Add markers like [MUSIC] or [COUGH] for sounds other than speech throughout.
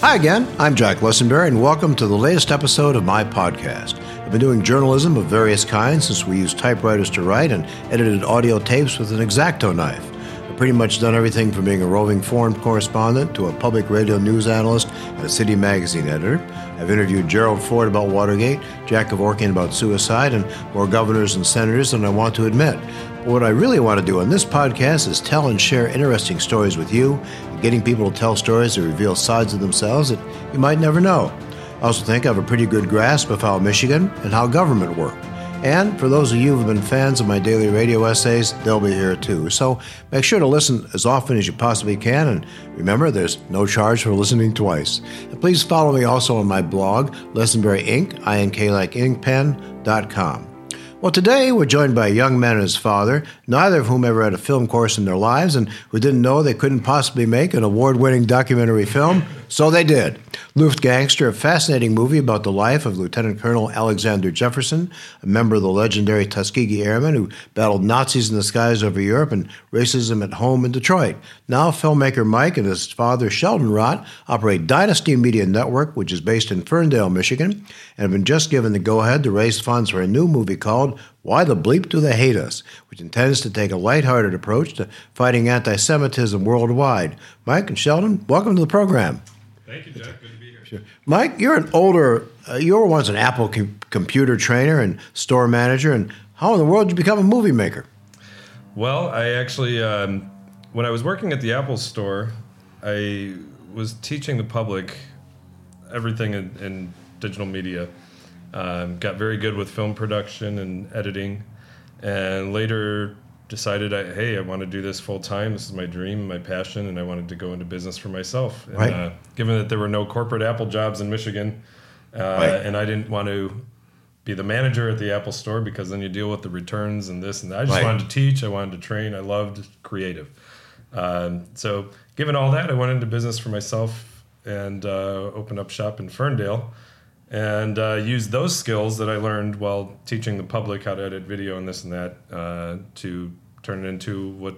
Hi again, I'm Jack Lessenberry, and welcome to the latest episode of my podcast. I've been doing journalism of various kinds since we used typewriters to write and edited audio tapes with an X-Acto knife. I've pretty much done everything from being a roving foreign correspondent to a public radio news analyst and a city magazine editor. I've interviewed Gerald Ford about Watergate, Jack Kevorkian about suicide, and more governors and senators than I want to admit. What I really want to do on this podcast is tell and share interesting stories with you, getting people to tell stories that reveal sides of themselves that you might never know. I also think I have a pretty good grasp of how Michigan and how government work. And for those of you who've been fans of my daily radio essays, they'll be here too. So make sure to listen as often as you possibly can. And remember, there's no charge for listening twice. And please follow me also on my blog, Lessenberry Ink, I-N-K like inkpen.com. Well, today we're joined by a young man and his father, neither of whom ever had a film course in their lives and who didn't know they couldn't possibly make an award winning documentary film, so they did. Luftgangster, a fascinating movie about the life of Lieutenant Colonel Alexander Jefferson, a member of the legendary Tuskegee Airmen who battled Nazis in the skies over Europe and racism at home in Detroit. Now, filmmaker Mike and his father Sheldon Rott operate Dynasty Media Network, which is based in Ferndale, Michigan, and have been just given the go ahead to raise funds for a new movie called Why the Bleep Do They Hate Us, which intends to take a lighthearted approach to fighting anti Semitism worldwide. Mike and Sheldon, welcome to the program. Thank you, Jack. Good to be here. Sure. Mike, you're an older, uh, you were once an Apple com- computer trainer and store manager, and how in the world did you become a movie maker? Well, I actually, um, when I was working at the Apple store, I was teaching the public everything in, in digital media. Um, got very good with film production and editing, and later decided, I, hey, I want to do this full time. This is my dream, my passion, and I wanted to go into business for myself. And, Right. uh, given that there were no corporate Apple jobs in Michigan, uh, Right. and I didn't want to be the manager at the Apple store because then you deal with the returns and this and that. I just Right. wanted to teach. I wanted to train. I loved creative. Um, so, given all that, I went into business for myself and uh, opened up shop in Ferndale and uh, used those skills that I learned while teaching the public how to edit video and this and that uh, to turn it into what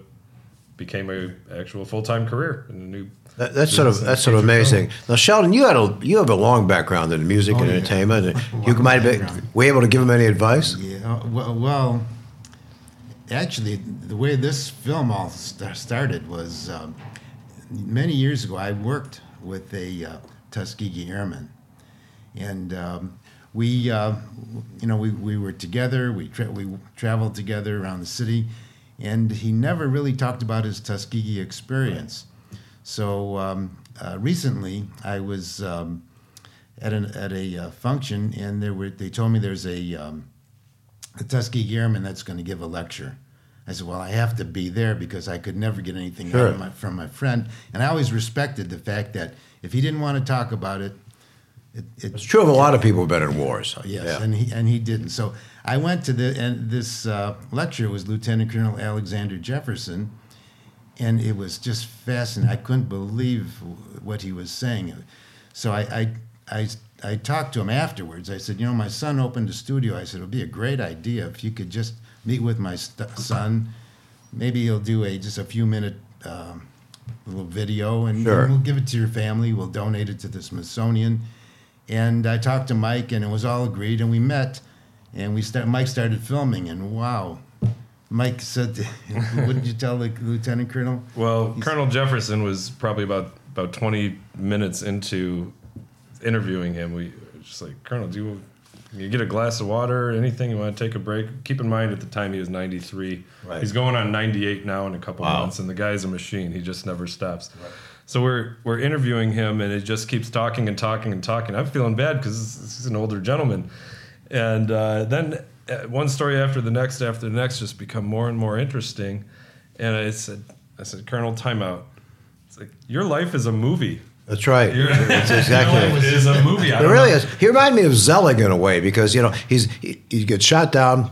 became a actual full time career in a new. That, that's sort of that's sort of amazing. film. Now, Sheldon, you had a you have a long background in music and Oh, yeah. entertainment. and You might be background. were you able to give him any advice. Yeah, well, well, actually, the way this film all st- started was um, many years ago. I worked with a uh, Tuskegee Airman, and um, we, uh, you know, we, we were together. We tra- we traveled together around the city, and he never really talked about his Tuskegee experience. So um, uh, recently, I was. Um, at, an, at a uh, function, and there were they told me there's a, um, a Tuskegee Airman that's going to give a lecture. I said, well, I have to be there because I could never get anything Sure. out of my, from my friend, and I always respected the fact that if he didn't want to talk about it, it, it It's true of a lot of people who've been in wars. Yes, Yeah. and he and he didn't. So I went to the and this uh, lecture was Lieutenant Colonel Alexander Jefferson, and it was just fascinating. I couldn't believe what he was saying. So I I, I I talked to him afterwards. I said, you know, my son opened a studio. I said it would be a great idea if you could just meet with my st- son. Maybe he'll do a just a few minute. Um, little video and, Sure. and we'll give it to your family we'll donate it to the smithsonian and I talked to Mike, and it was all agreed, and we met, and we start. Mike started filming, and wow, Mike said, [LAUGHS] "What did you tell the lieutenant colonel?" Well, Colonel Jefferson was probably about about 20 minutes into interviewing him. We were just like, Colonel, do you, you get a glass of water, or anything? You want to take a break? Keep in mind, at the time he was 93. Right. He's going on 98 now in a couple Wow. months, and the guy's a machine. He just never stops. Right. So we're we're interviewing him, and he just keeps talking and talking and talking. I'm feeling bad because he's an older gentleman, and uh, then uh, one story after the next after the next just become more and more interesting. And I said, I said, Colonel, timeout. It's like your life is a movie. That's right. Your, That's exactly [LAUGHS] your life right. is a movie. I It don't really know. is. He reminded me of Zelig in a way because you know he's he, he gets shot down.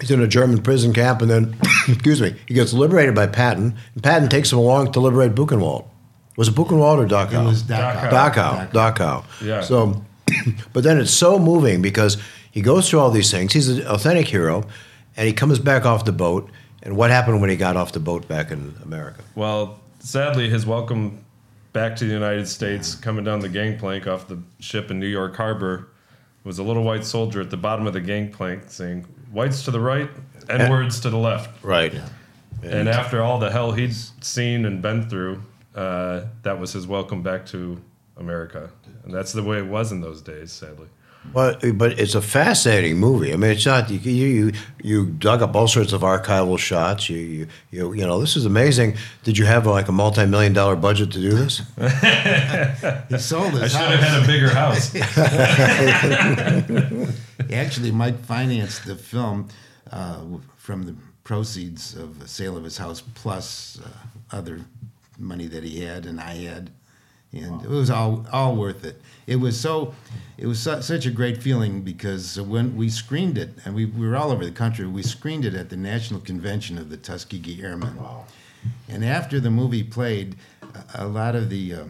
He's in a German prison camp, and then [COUGHS] excuse me, he gets liberated by Patton, and Patton takes him along to liberate Buchenwald. Was it Buchenwald or Dachau? It was Dachau. Dachau. Dachau. Yeah. So, [COUGHS] but then it's so moving because he goes through all these things. He's an authentic hero, and he comes back off the boat. And what happened when he got off the boat back in America? Well, sadly, his welcome back to the United States, coming down the gangplank off the ship in New York Harbor, was a little white soldier at the bottom of the gangplank saying, "Whites to the right, and words to the left." Right. And after all the hell he'd seen and been through, uh, that was his welcome back to America, and that's the way it was in those days, sadly. Well, but it's a fascinating movie. I mean, it's not you. You you dug up all sorts of archival shots. You you you, you know this is amazing. Did you have like a multi-million dollar budget to do this? [LAUGHS] He sold I his should have had a bigger house. [LAUGHS] Actually, Mike financed the film uh, from the proceeds of the sale of his house, plus uh, other money that he had and I had, and it was all all worth it. It was so, it was su- such a great feeling because when we screened it, and we, we were all over the country, we screened it at the National Convention of the Tuskegee Airmen. And after the movie played, a, a lot of the, uh,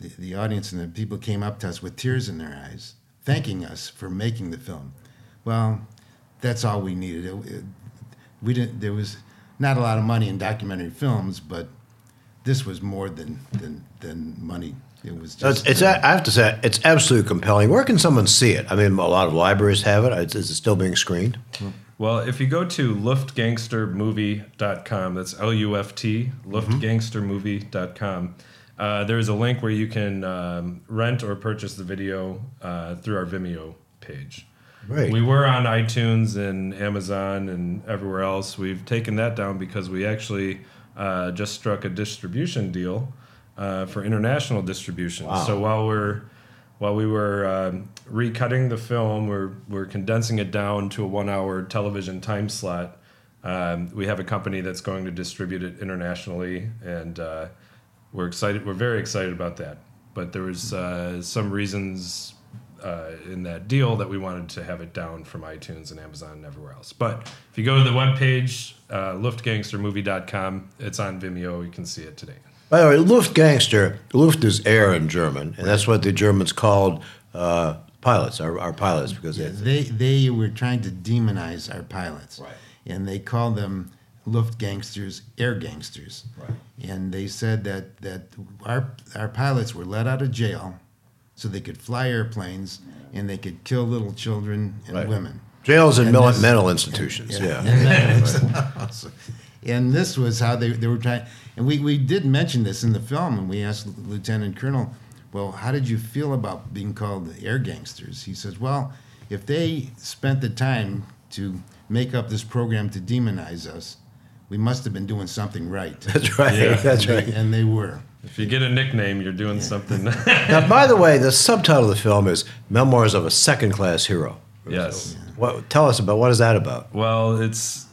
the the audience and the people came up to us with tears in their eyes, thanking us for making the film. Well, that's all we needed. It, it- we didn't. There was not a lot of money in documentary films, but this was more than than than money. It was just. it's I have to say it's absolutely compelling. Where can someone see it? I mean, a lot of libraries have it. Is, is it still being screened? Well, if you go to luftgangstermovie.com, that's L U F T, luftgangstermovie.com, uh, there's a link where you can um, rent or purchase the video uh, through our Vimeo page. Right. We were on iTunes and Amazon and everywhere else. We've taken that down because we actually uh, just struck a distribution deal uh, for international distribution. Wow. So while we're while we were um, recutting the film, we're we're condensing it down to a one-hour television time slot. Um, we have a company that's going to distribute it internationally, and uh, we're excited. We're very excited about that. But there was uh, some reasons uh, in that deal that we wanted to have it down from iTunes and Amazon and everywhere else. But if you go to the webpage, uh, luftgangstermovie.com, it's on Vimeo. You can see it today. By the way, Luftgangster, Luft is air in German, and that's what the Germans called uh, pilots, our, our pilots, because they, they they were trying to demonize our pilots, Right. and they called them Luftgangsters, air gangsters. Right. And they said that that our our pilots were let out of jail, so they could fly airplanes and they could kill little children and Right. women. jails and, And this- mental institutions. Yeah. And, that was- and this was how they, they were trying. And we, we did mention this in the film, and we asked Lieutenant Colonel, well, how did you feel about being called the air gangsters? He says, well, if they spent the time to make up this program to demonize us, we must have been doing something right. That's right. Yeah. That's and right. They, and they were. If you get a nickname, you're doing something. [LAUGHS] [LAUGHS] Now, by the way, the subtitle of the film is "Memoirs of a Second-Class Hero." yes. What, tell us about what is that about? Well, it's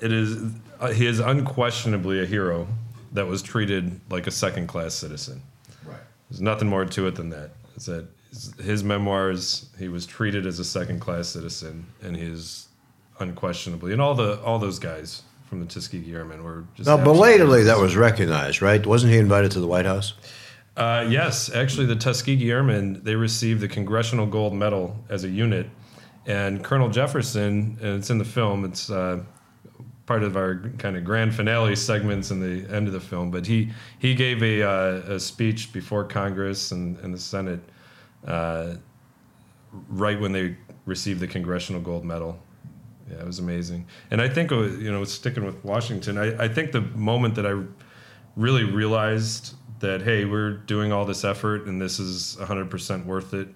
it is uh, he is unquestionably a hero that was treated like a second class citizen. Right. There's nothing more to it than that. It's that his memoirs he was treated as a second class citizen, and he is unquestionably, and all the all those guys from the Tuskegee Airmen were just Now, belatedly, that was recognized, right? Wasn't he invited to the White House? Uh, yes, actually, the Tuskegee Airmen they received the Congressional Gold Medal as a unit, and Colonel Jefferson, and it's in the film. It's uh, part of our kind of grand finale segments in the end of the film. But he he gave a, uh, a speech before Congress and, and the Senate uh, right when they received the Congressional Gold Medal. Yeah, it was amazing. And I think, uh, you know, sticking with Washington, I, I think the moment that I really realized that, hey, we're doing all this effort and this is 100% worth it,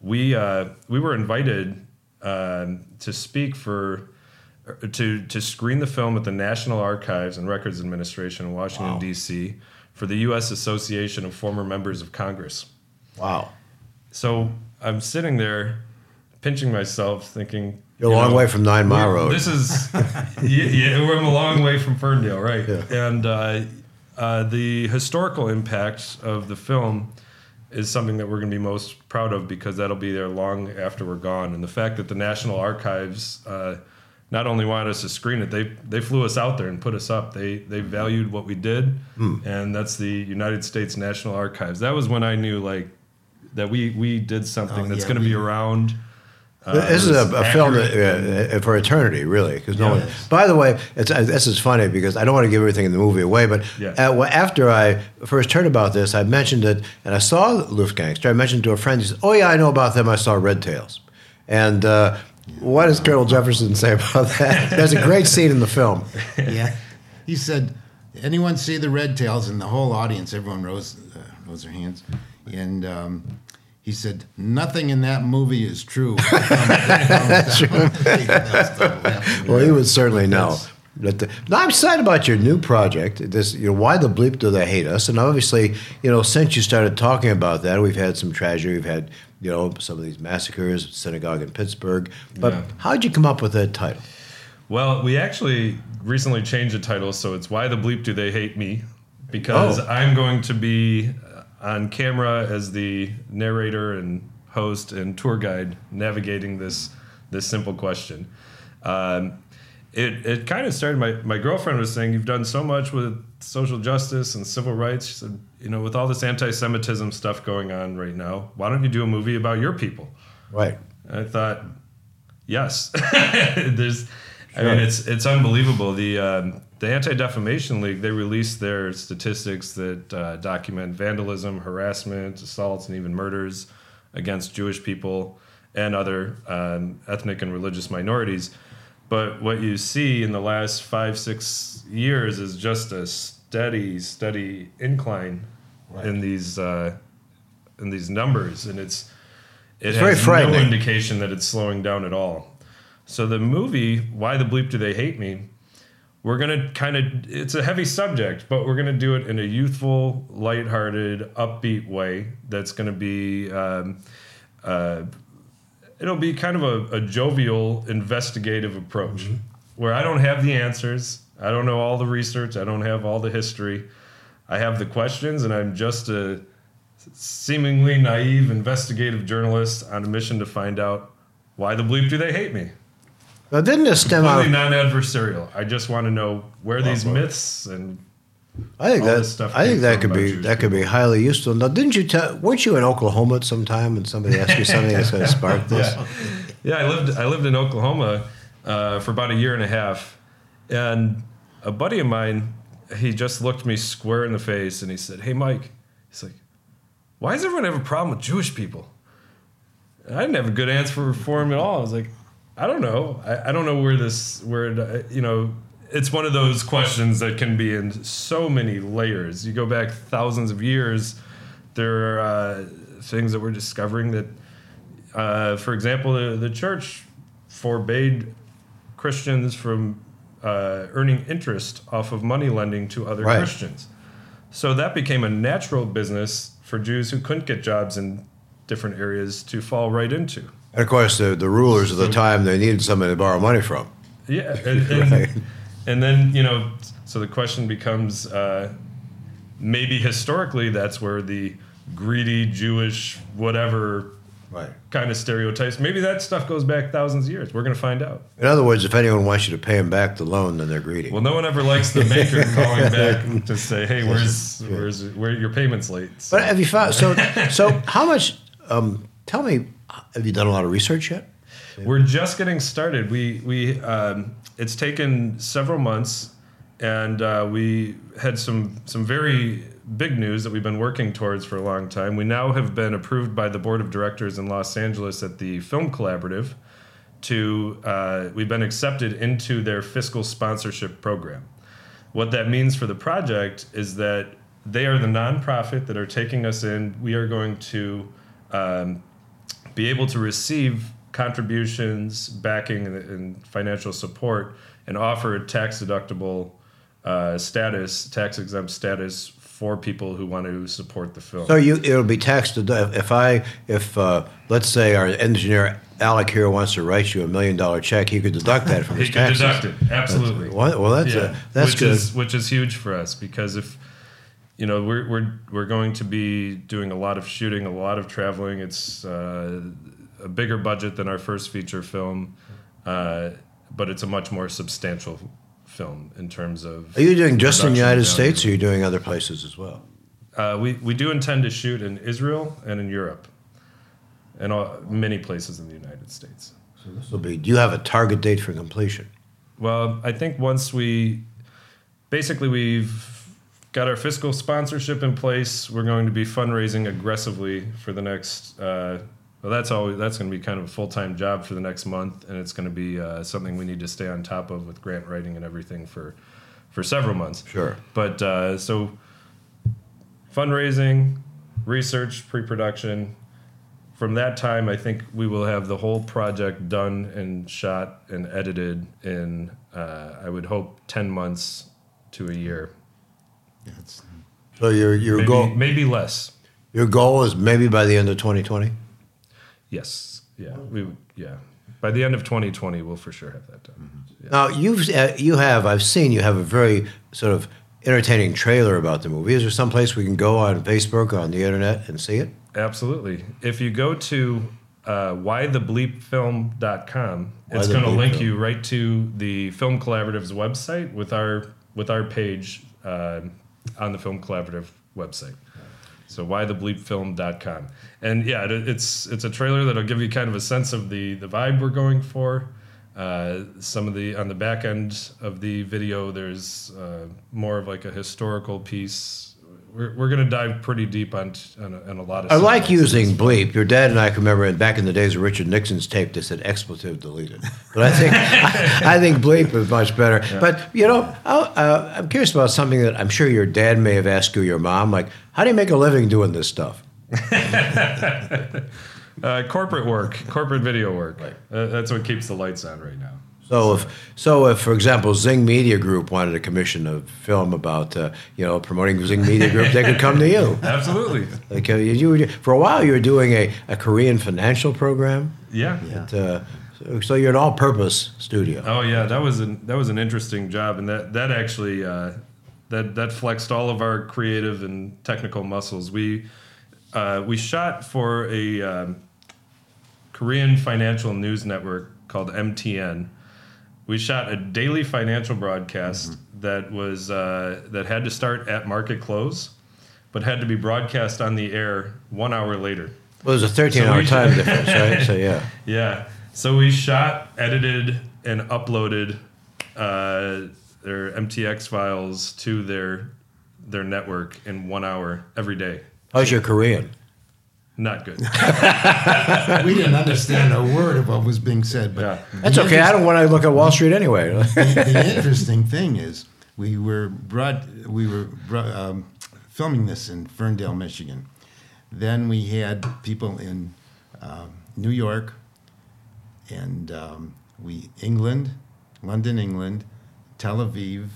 we, uh, we were invited um, to speak for, to, to screen the film at the National Archives and Records Administration in Washington, Wow. D.C. for the U.S. Association of Former Members of Congress. Wow. So I'm sitting there pinching myself, thinking, You're a you long know, way from Nine Mile Road. This is, [LAUGHS] yeah, yeah, we're a long way from Ferndale, right? Yeah. And uh, uh, the historical impact of the film is something that we're going to be most proud of because that'll be there long after we're gone. And the fact that the National Archives uh, not only wanted us to screen it, they they flew us out there and put us up. They they valued what we did, Hmm. and that's the United States National Archives. That was when I knew like that we we did something Oh, that's yeah, going to be we- around this is a, a film that, uh, for eternity, really. Because no one. By the way, it's, uh, this is funny because I don't want to give everything in the movie away. But Yeah. uh, well, after I first heard about this, I mentioned it, and I saw Luftgangster. I mentioned to a friend. He said, "Oh yeah, I know about them. I saw Red Tails." And uh, what does Colonel Jefferson say about that? There's a great scene in the film. [LAUGHS] yeah. He said, anyone see the red tails? And the whole audience, everyone rose, uh, rose their hands. And um, he said, nothing in that movie is true. [LAUGHS] [LAUGHS] That's true. [LAUGHS] Well, he would certainly know. But the, no, I'm excited about your new project. This, you know, why the bleep do they hate us? And obviously, you know, since you started talking about that, we've had some tragedy. We've had, you know, some of these massacres, synagogue in Pittsburgh. But Yeah. how did you come up with that title? Well, we actually recently changed the title, so it's "Why the Bleep Do They Hate Me?" Because Oh. I'm going to be on camera as the narrator and host and tour guide, navigating this this simple question. Um, it it kind of started. My my girlfriend was saying, "You've done so much with social justice and civil rights." She said, "You know, with all this anti-Semitism stuff going on right now, why don't you do a movie about your people?" Right. I thought, yes. [LAUGHS] There's, I mean, it's it's unbelievable. The um, the Anti Defamation League they released their statistics that uh, document vandalism, harassment, assaults, and even murders against Jewish people and other um, ethnic and religious minorities. But what you see in the last five six years is just a steady steady incline in these uh, in these numbers, and it's it It's has no indication that it's slowing down at all. So the movie, why the bleep do they hate me? We're gonna kind of it's a heavy subject, but we're gonna do it in a youthful, lighthearted, upbeat way. That's gonna be um, uh, it'll be kind of a, a jovial, investigative approach, where I don't have the answers. I don't know all the research. I don't have all the history. I have the questions, and I'm just a seemingly naive investigative journalist on a mission to find out why the bleep do they hate me. Now, didn't this stem out? Completely non-adversarial. I just want to know where these myths and I think all that this stuff I think came that from could about be Jewish that could be highly useful. Now, didn't you tell? Weren't you in Oklahoma at some time, and somebody asked you something that's going to spark [LAUGHS] this? yeah, yeah. I lived I lived in Oklahoma uh, for about a year and a half, and a buddy of mine, he just looked me square in the face and he said, "Hey, Mike," he's like, "Why does everyone have a problem with Jewish people?" And I didn't have a good answer for him at all. I was like, "I don't know. I, I don't know where this where it, uh, you know." It's one of those questions that can be in so many layers. You go back thousands of years, there are uh, things that we're discovering that uh, for example, the, the church forbade Christians from uh, earning interest off of money lending to other Right. Christians. So that became a natural business for Jews who couldn't get jobs in different areas to fall right into. And of course, the, the rulers of the time they needed somebody to borrow money from. Yeah, and, and, [LAUGHS] Right. and then you know, so the question becomes, uh, maybe historically that's where the greedy Jewish whatever Right. kind of stereotypes. Maybe that stuff goes back thousands of years. We're going to find out. In other words, if anyone wants you to pay them back the loan, then they're greedy. Well, no one ever likes the banker [LAUGHS] calling back to say, "Hey, where's where's where your payments late?" So- but have you found so [LAUGHS] so? How much? Um, tell me, have you done a lot of research yet? We're just getting started. We we um, it's taken several months, and uh, we had some some very big news that we've been working towards for a long time. We now have been approved by the board of directors in Los Angeles at the Film Collaborative. To uh, we've been accepted into their fiscal sponsorship program. What that means for the project is that they are the nonprofit that are taking us in. We are going to um, be able to receive contributions, backing, and, financial support, and offer a tax deductible uh, status, tax exempt status for people who want to support the film. So you it'll be taxed if I if uh, let's say our engineer Alec here wants to write you a million dollar check, he could deduct that from [LAUGHS] he his taxes. deduct it, absolutely. Well, well, that's Yeah, uh that's which good. is which is huge for us because if you know we're we're we're going to be doing a lot of shooting, a lot of traveling. It's uh, a bigger budget than our first feature film, uh, but it's a much more substantial film in terms of. Are you doing just in the United value. States, or are you doing other places as well? Uh, we we do intend to shoot in Israel and in Europe. and all, many places in the United States. So this will be. Do you have a target date for completion? Well, I think once we basically we've got our fiscal sponsorship in place, we're going to be fundraising aggressively for the next. Uh, well, that's always that's going to be kind of a full time job for the next month, and it's going to be uh, something we need to stay on top of with grant writing and everything for for several months. Sure. But uh, so fundraising, research, pre production. From that time, I think we will have the whole project done and shot and edited in, uh, I would hope, 10 months to a year. That's, So your your Maybe, goal maybe less. your goal is maybe by the end of 2020. Yes. Yeah. We. Yeah. By the end of 2020, we'll for sure have that done. Yeah. Now you've uh, you have I've seen you have a very sort of entertaining trailer about the movie. Is there some place we can go on Facebook or on the internet and see it? Absolutely. If you go to uh, whythebleepfilm.com, it's Why the going to link Film. you right to the Film Collaborative's website with our with our page uh, on the Film Collaborative website. So whythebleepfilm.com. And yeah, it, it's it's a trailer that'll give you kind of a sense of the the vibe we're going for. Uh, some of the on the back end of the video, there's uh, more of like a historical piece. We're, we're going to dive pretty deep on, on, a, on a lot of. I like using bleep. Your dad and I can remember back in the days of Richard Nixon's tape, they said expletive deleted. But I think I, think bleep is much better. But you know, uh, I'm curious about something that I'm sure your dad may have asked you, your mom, like, how do you make a living doing this stuff? [LAUGHS] Uh, corporate work, corporate video work. Uh, that's what keeps the lights on right now. So if, so if, for example, Zing Media Group wanted to commission a film about, uh, you know, promoting Zing Media Group, they could come to you. [LAUGHS] Absolutely. Like uh, you, you for a while, you were doing a, a Korean financial program. Yeah. Uh, so, so you're an all-purpose studio. Oh yeah, that was an that was an interesting job, and that that actually uh, that that flexed all of our creative and technical muscles. We uh, we shot for a um, Korean financial news network called MTN. We shot a daily financial broadcast that was uh, that had to start at market close, but had to be broadcast on the air one hour later. Well, it was a 13 So hour [LAUGHS] time difference, right? So, yeah. Yeah. So we shot, edited, and uploaded uh, their MTX files to their their network in one hour every day. How's your Korean? Not good. [LAUGHS] we didn't understand a word of what was being said, but Yeah. That's okay. I don't want to look at Wall Street anyway. the interesting thing is we were brought we were brought, um, filming this in Ferndale, Michigan. Then we had people in um, New York and um, we England, London, England, Tel Aviv,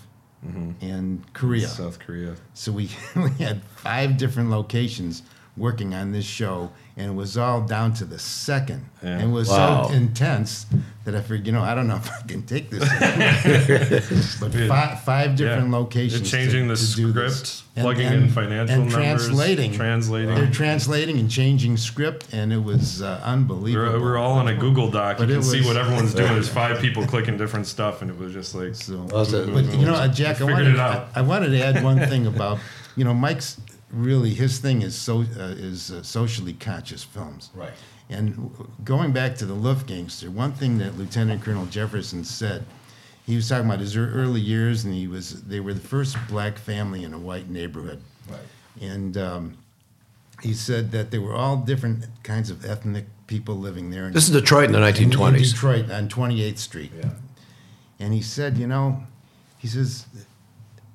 and Korea. South Korea. So we, [LAUGHS] we had five different locations working on this show, and it was all down to the second. Yeah. And it was Wow. so intense that I figured, you know, I don't know [LAUGHS] if I can take this. [LAUGHS] but five, five different Yeah. locations. They're changing to, the to do this. script, plugging in financial and numbers, translating. translating. They're translating and changing script, and it was uh, unbelievable. We're, we're all on a Google Doc. But you it can see what everyone's doing. There's [LAUGHS] five people clicking different stuff, and it was just like So, Well, it's a- but you know, Jack, I wanted, it out. I, I wanted to add one thing about, you know, Mike's really his thing is so uh, is uh, socially conscious films. Right. And w- going back to the Luftgangster, one thing that Lieutenant Colonel Jefferson said, he was talking about his early years, and he was they were the first black family in a white neighborhood. Right. And um, he said that there were all different kinds of ethnic people living there. This is Detroit in the in- in 1920s. Detroit on 28th Street. Yeah. And he said, you know, he says,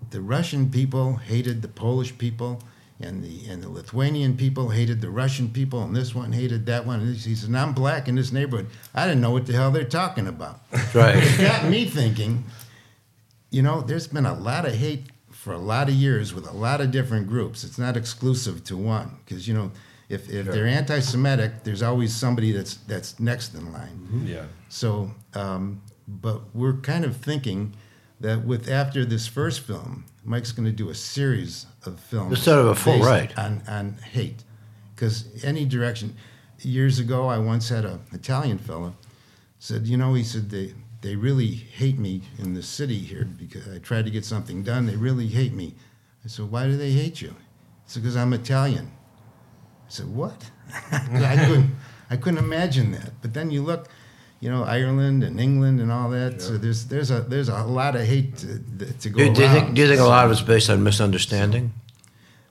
the Russian people hated the Polish people, and the and the Lithuanian people hated the Russian people, and this one hated that one. And he said, I'm black in this neighborhood. I didn't know what the hell they're talking about. Right. It got me thinking, you know, there's been a lot of hate for a lot of years with a lot of different groups. It's not exclusive to one, because you know, if, if they're anti-Semitic, there's always somebody that's that's next in line. yeah. So, um, but we're kind of thinking that with after this first film, Mike's going to do a series of films Instead of a full ride. on on hate, because any direction. Years ago, I once had an Italian fella said, you know, he said they they really hate me in the city here because I tried to get something done. They really hate me. I said, why do they hate you? He said, because I'm Italian. I said, what? [LAUGHS] I couldn't. I couldn't imagine that. But then you look, you know, Ireland and England and all that. So there's there's a there's a lot of hate to, to go Do, do you think? Do you think a lot of it's based on misunderstanding?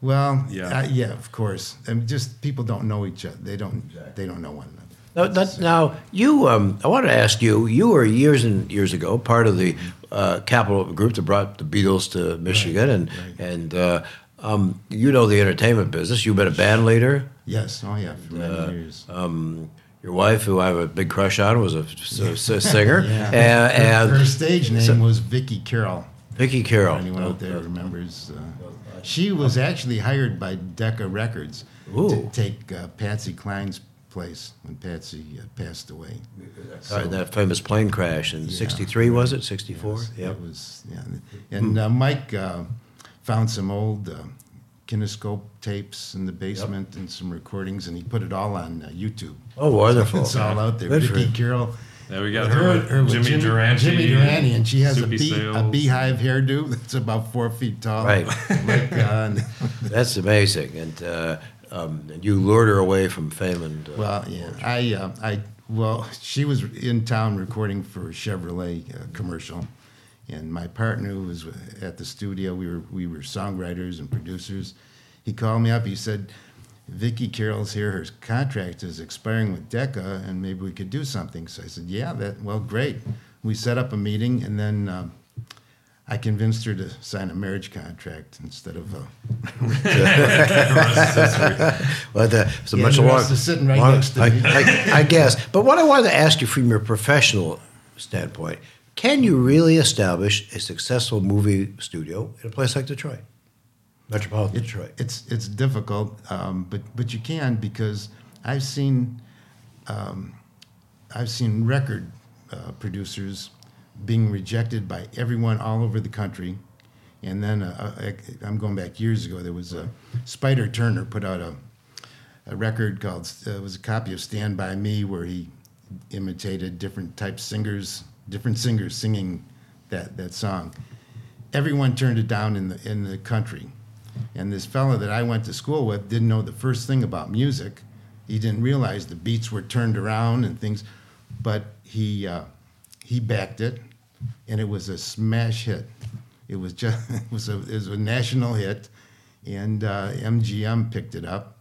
Well, Yeah. yeah, yeah, of course. And just people don't know each other. They don't they don't know one another. Now, that, now you, um, I want to ask you. You were years and years ago part of the uh, Capitol group that brought the Beatles to Michigan, and right. and uh, um, you know the entertainment business. You've been a band leader. Yes, oh yeah, for many years. Um, your wife, who I have a big crush on, was a singer, [LAUGHS] Yeah. and, and Her stage name was Vicky Carroll. Vicky Carroll. Anyone out there remembers? Uh, she was actually hired by Decca Records Ooh. to take uh, Patsy Cline's place when Patsy uh, passed away. Sorry, that famous plane crash in '63 was it? '64. Yes, Yep. It was, yeah. And uh, Mike uh, found some old uh, kinescope tapes in the basement and some recordings, and he put it all on uh, YouTube. Oh, wonderful! It's all out there. Good for Vicky. Carroll. Yeah, we got her, her, with her with Jimmy, Durante. Jimmy Durante, and she has a, bee, a beehive hairdo that's about four feet tall. Right. [LAUGHS] Like, uh, [LAUGHS] That's amazing, and, uh, um, and you lured her away from fame and. Uh, well, yeah, I, uh, I, well, she was in town recording for a Chevrolet uh, commercial, and my partner who was at the studio, we were we were songwriters and producers. He called me up. He said, "Vicky Carroll's here. Her contract is expiring with Decca, and maybe we could do something." So I said, "Yeah, that well, great." We set up a meeting, and then. Um, I convinced her to sign a marriage contract instead of a [LAUGHS] Well, the, it's a Yeah, much the long, rest is sitting right long- next to I, me. I, I guess. But what I wanted to ask you from your professional standpoint, can you really establish a successful movie studio in a place like Detroit, metropolitan Detroit? It's it's difficult, um, but but you can because I've seen um, I've seen record uh, producers being rejected by everyone all over the country, and then uh, I, I'm going back years ago. There was a Spider Turner put out a a record called uh, it was a copy of Stand by Me where he imitated different type singers, different singers singing that that song. Everyone turned it down in the in the country. And this fellow that I went to school with didn't know the first thing about music. He didn't realize the beats were turned around and things, but he uh, he backed it, and it was a smash hit. It was just [LAUGHS] it was a it was a national hit, and uh, MGM picked it up.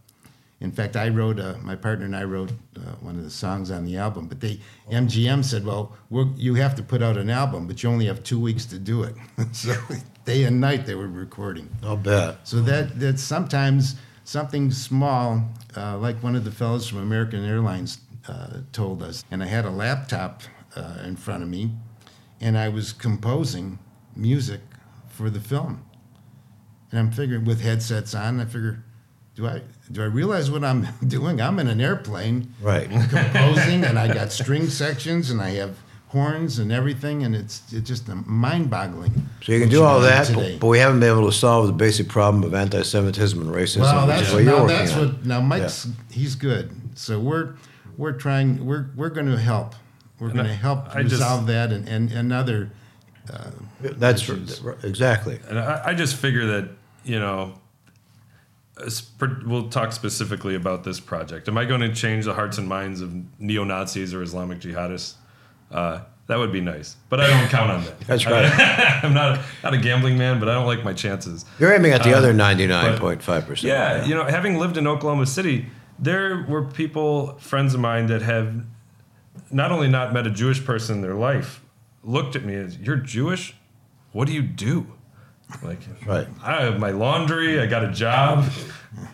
In fact, I wrote uh, my partner and I wrote uh, one of the songs on the album. But they MGM said, "Well, you have to put out an album, but you only have two weeks to do it." [LAUGHS] so day and night they were recording. I'll bet. So that that sometimes something small, uh, like one of the fellows from American Airlines uh, told us, and I had a laptop uh, in front of me, and I was composing music for the film, and I'm figuring with headsets on, I figure, do I do I realize what I'm [LAUGHS] doing? I'm in an airplane Right. composing, and I got string sections, and I have horns and everything, and it's it's just mind-boggling. So you can do all that, today. but, but we haven't been able to solve the basic problem of anti-Semitism and racism, Well, that's is what now working that's on. what now Mike's he's good. So we're we're trying we're we're going to help. We're going to help I just- resolve that and and, and other. Uh, that's issues. exactly. And I, I just figure that you know, we'll talk specifically about this project. Am I going to change the hearts and minds of neo Nazis or Islamic jihadists? Uh, that would be nice, but I don't count on that. [LAUGHS] That's right. [LAUGHS] I'm not not a gambling man, but I don't like my chances. You're aiming at the Uh, other 99.5 percent. Yeah, you know, having lived in Oklahoma City, there were people, friends of mine, that have not only not met a Jewish person in their life, looked at me as, "You're Jewish? What do you do?" Like, Right. I have my laundry. I got a job.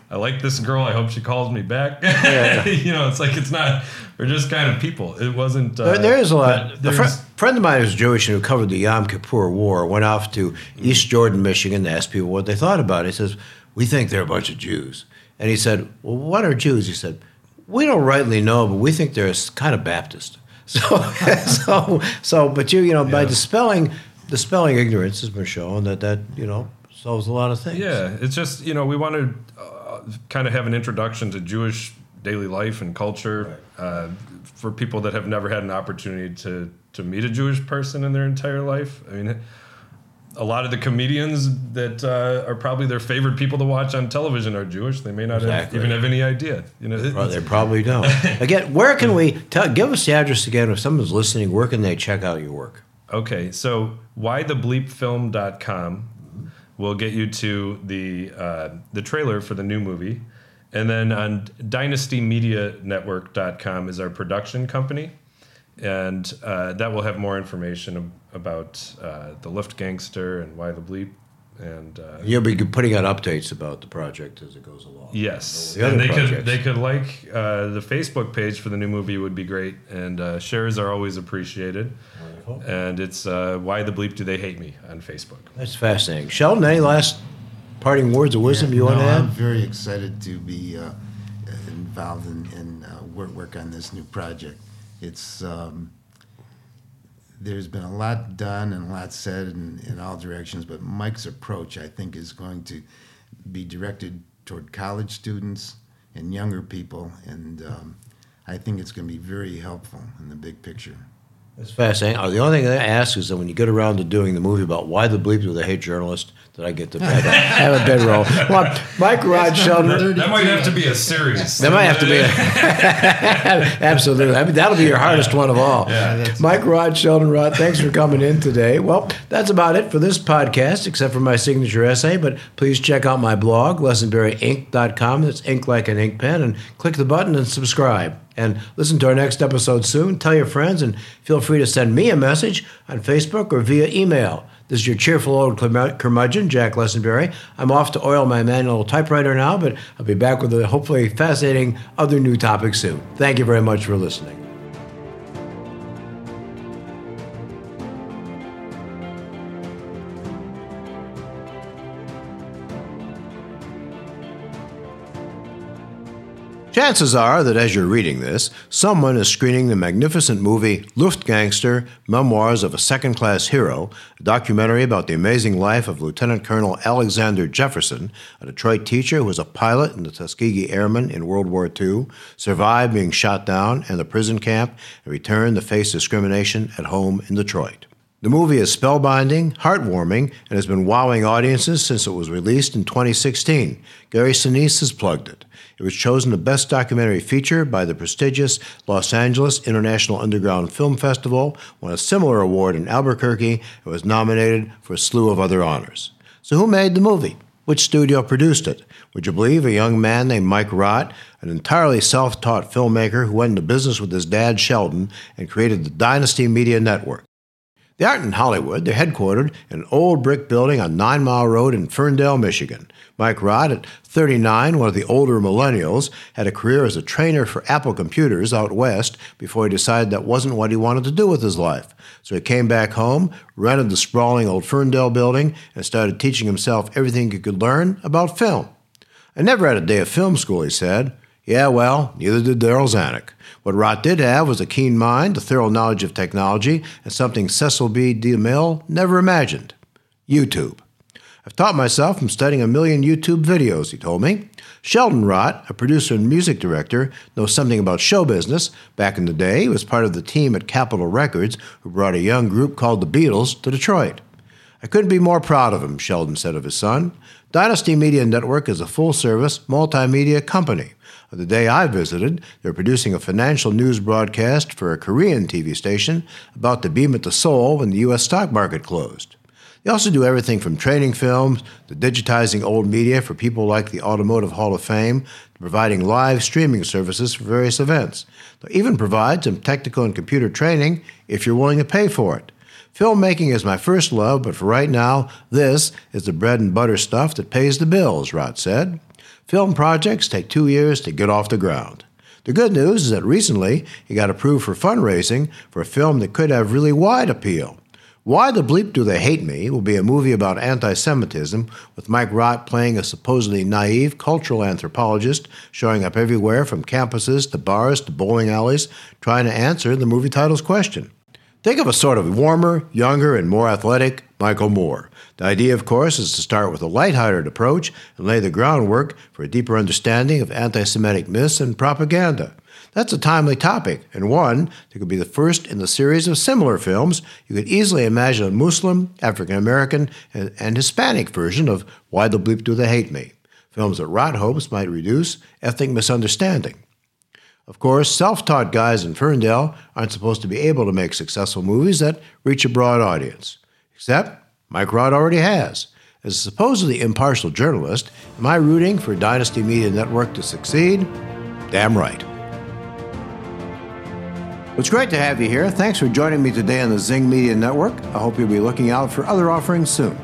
I like this girl. I hope she calls me back. [LAUGHS] you know, it's like it's not. We're just kind of people. It wasn't. Uh, There, there is a lot. A there's- fri- friend of mine who's Jewish and who covered the Yom Kippur War went off to East Jordan, Michigan, to ask people what they thought about it. He says, "We think they're a bunch of Jews." And he said, "Well, what are Jews?" He said, "We don't rightly know, but we think they're kind of Baptist." [LAUGHS] So, [LAUGHS] so, so, but you, you know, by Yeah. dispelling dispelling ignorance has been shown that that you know solves a lot of things. Yeah, it's just you know we want to uh, kind of have an introduction to Jewish daily life and culture uh, for people that have never had an opportunity to to meet a Jewish person in their entire life. I mean, a lot of the comedians that uh, are probably their favorite people to watch on television are Jewish. They may not have, even have any idea. You know, Well, they probably don't. [LAUGHS] Again, where can we tell? Give us the address again. If someone's listening, where can they check out your work? Okay, so whythebleepfilm.com will get you to the uh, the trailer for the new movie, and then on dynastymedianetwork.com is our production company, and uh, that will have more information ab- about uh, the Luftgangster and why the bleep, and uh, You'll be putting out updates about the project as it goes along. Yes, The and they projects. could they could like uh, the Facebook page for the new movie would be great, and uh, shares are always appreciated. Wonderful. And it's uh, why the bleep do they hate me on Facebook? That's fascinating. Sheldon, any last parting words of wisdom you want no, to add? I'm very excited to be uh, involved in, in uh, work, work on this new project. It's um, there's been a lot done and a lot said in, in all directions, but Mike's approach, I think, is going to be directed toward college students and younger people, and um, I think it's going to be very helpful in the big picture. That's fascinating. Uh, The only thing I ask is that when you get around to doing the movie about why the bleep do they hate journalists, that I get to [LAUGHS] have a, have a bedroll. Well, Mike Rott Sheldon. That might have to be a series. That might have to be a, [LAUGHS] absolutely. I mean, that'll be your hardest one of all. Yeah, Mike Rott, Sheldon Rott, thanks for coming in today. Well, that's about it for this podcast, except for my signature essay. But please check out my blog, lessenberryink.com. That's ink like an ink pen, and click the button and subscribe. And listen to our next episode soon. Tell your friends, and feel free to send me a message on Facebook or via email. This is your cheerful old curmudgeon, Jack Lessenberry. I'm off to oil my manual typewriter now, but I'll be back with a hopefully fascinating other new topic soon. Thank you very much for listening. Chances are that as you're reading this, someone is screening the magnificent movie Luftgangster Memoirs of a Second Class Hero, a documentary about the amazing life of Lieutenant Colonel Alexander Jefferson, a Detroit teacher who was a pilot in the Tuskegee Airmen in World War II, survived being shot down in the prison camp, and returned to face discrimination at home in Detroit. The movie is spellbinding, heartwarming, and has been wowing audiences since it was released in 2016. Gary Sinise has plugged it. It was chosen the best documentary feature by the prestigious Los Angeles International Underground Film Festival, won a similar award in Albuquerque, and was nominated for a slew of other honors. So, who made the movie? Which studio produced it? Would you believe a young man named Mike Rott, an entirely self taught filmmaker who went into business with his dad Sheldon and created the Dynasty Media Network? They aren't in Hollywood. They're headquartered in an old brick building on Nine Mile Road in Ferndale, Michigan. Mike Rott, at 39, one of the older millennials, had a career as a trainer for Apple Computers out west before he decided that wasn't what he wanted to do with his life. So he came back home, rented the sprawling old Ferndale building, and started teaching himself everything he could learn about film. I never had a day of film school, he said. Yeah, well, neither did Darryl Zanuck. What Rott did have was a keen mind, a thorough knowledge of technology, and something Cecil B. DeMille never imagined YouTube. I've taught myself from studying a million YouTube videos, he told me. Sheldon Rott, a producer and music director, knows something about show business. Back in the day, he was part of the team at Capitol Records who brought a young group called the Beatles to Detroit. I couldn't be more proud of him, Sheldon said of his son. Dynasty Media Network is a full service multimedia company. The day I visited, they were producing a financial news broadcast for a Korean TV station about to beam it to Seoul when the U.S. stock market closed. They also do everything from training films to digitizing old media for people like the Automotive Hall of Fame to providing live streaming services for various events. They even provide some technical and computer training if you're willing to pay for it. Filmmaking is my first love, but for right now, this is the bread and butter stuff that pays the bills, Rott said. Film projects take two years to get off the ground. The good news is that recently he got approved for fundraising for a film that could have really wide appeal. Why the Bleep Do They Hate Me will be a movie about anti Semitism, with Mike Rott playing a supposedly naive cultural anthropologist showing up everywhere from campuses to bars to bowling alleys, trying to answer the movie title's question. Think of a sort of warmer, younger, and more athletic Michael Moore. The idea, of course, is to start with a light-hearted approach and lay the groundwork for a deeper understanding of anti Semitic myths and propaganda. That's a timely topic, and one that could be the first in the series of similar films. You could easily imagine a Muslim, African American, and, and, Hispanic version of Why the Bleep Do They Hate Me? Films that Rott hopes might reduce ethnic misunderstanding. Of course, self taught guys in Ferndale aren't supposed to be able to make successful movies that reach a broad audience. Except Mike Rott already has. As a supposedly impartial journalist, am I rooting for Dynasty Media Network to succeed? Damn right. It's great to have you here. Thanks for joining me today on the Zing Media Network. I hope you'll be looking out for other offerings soon.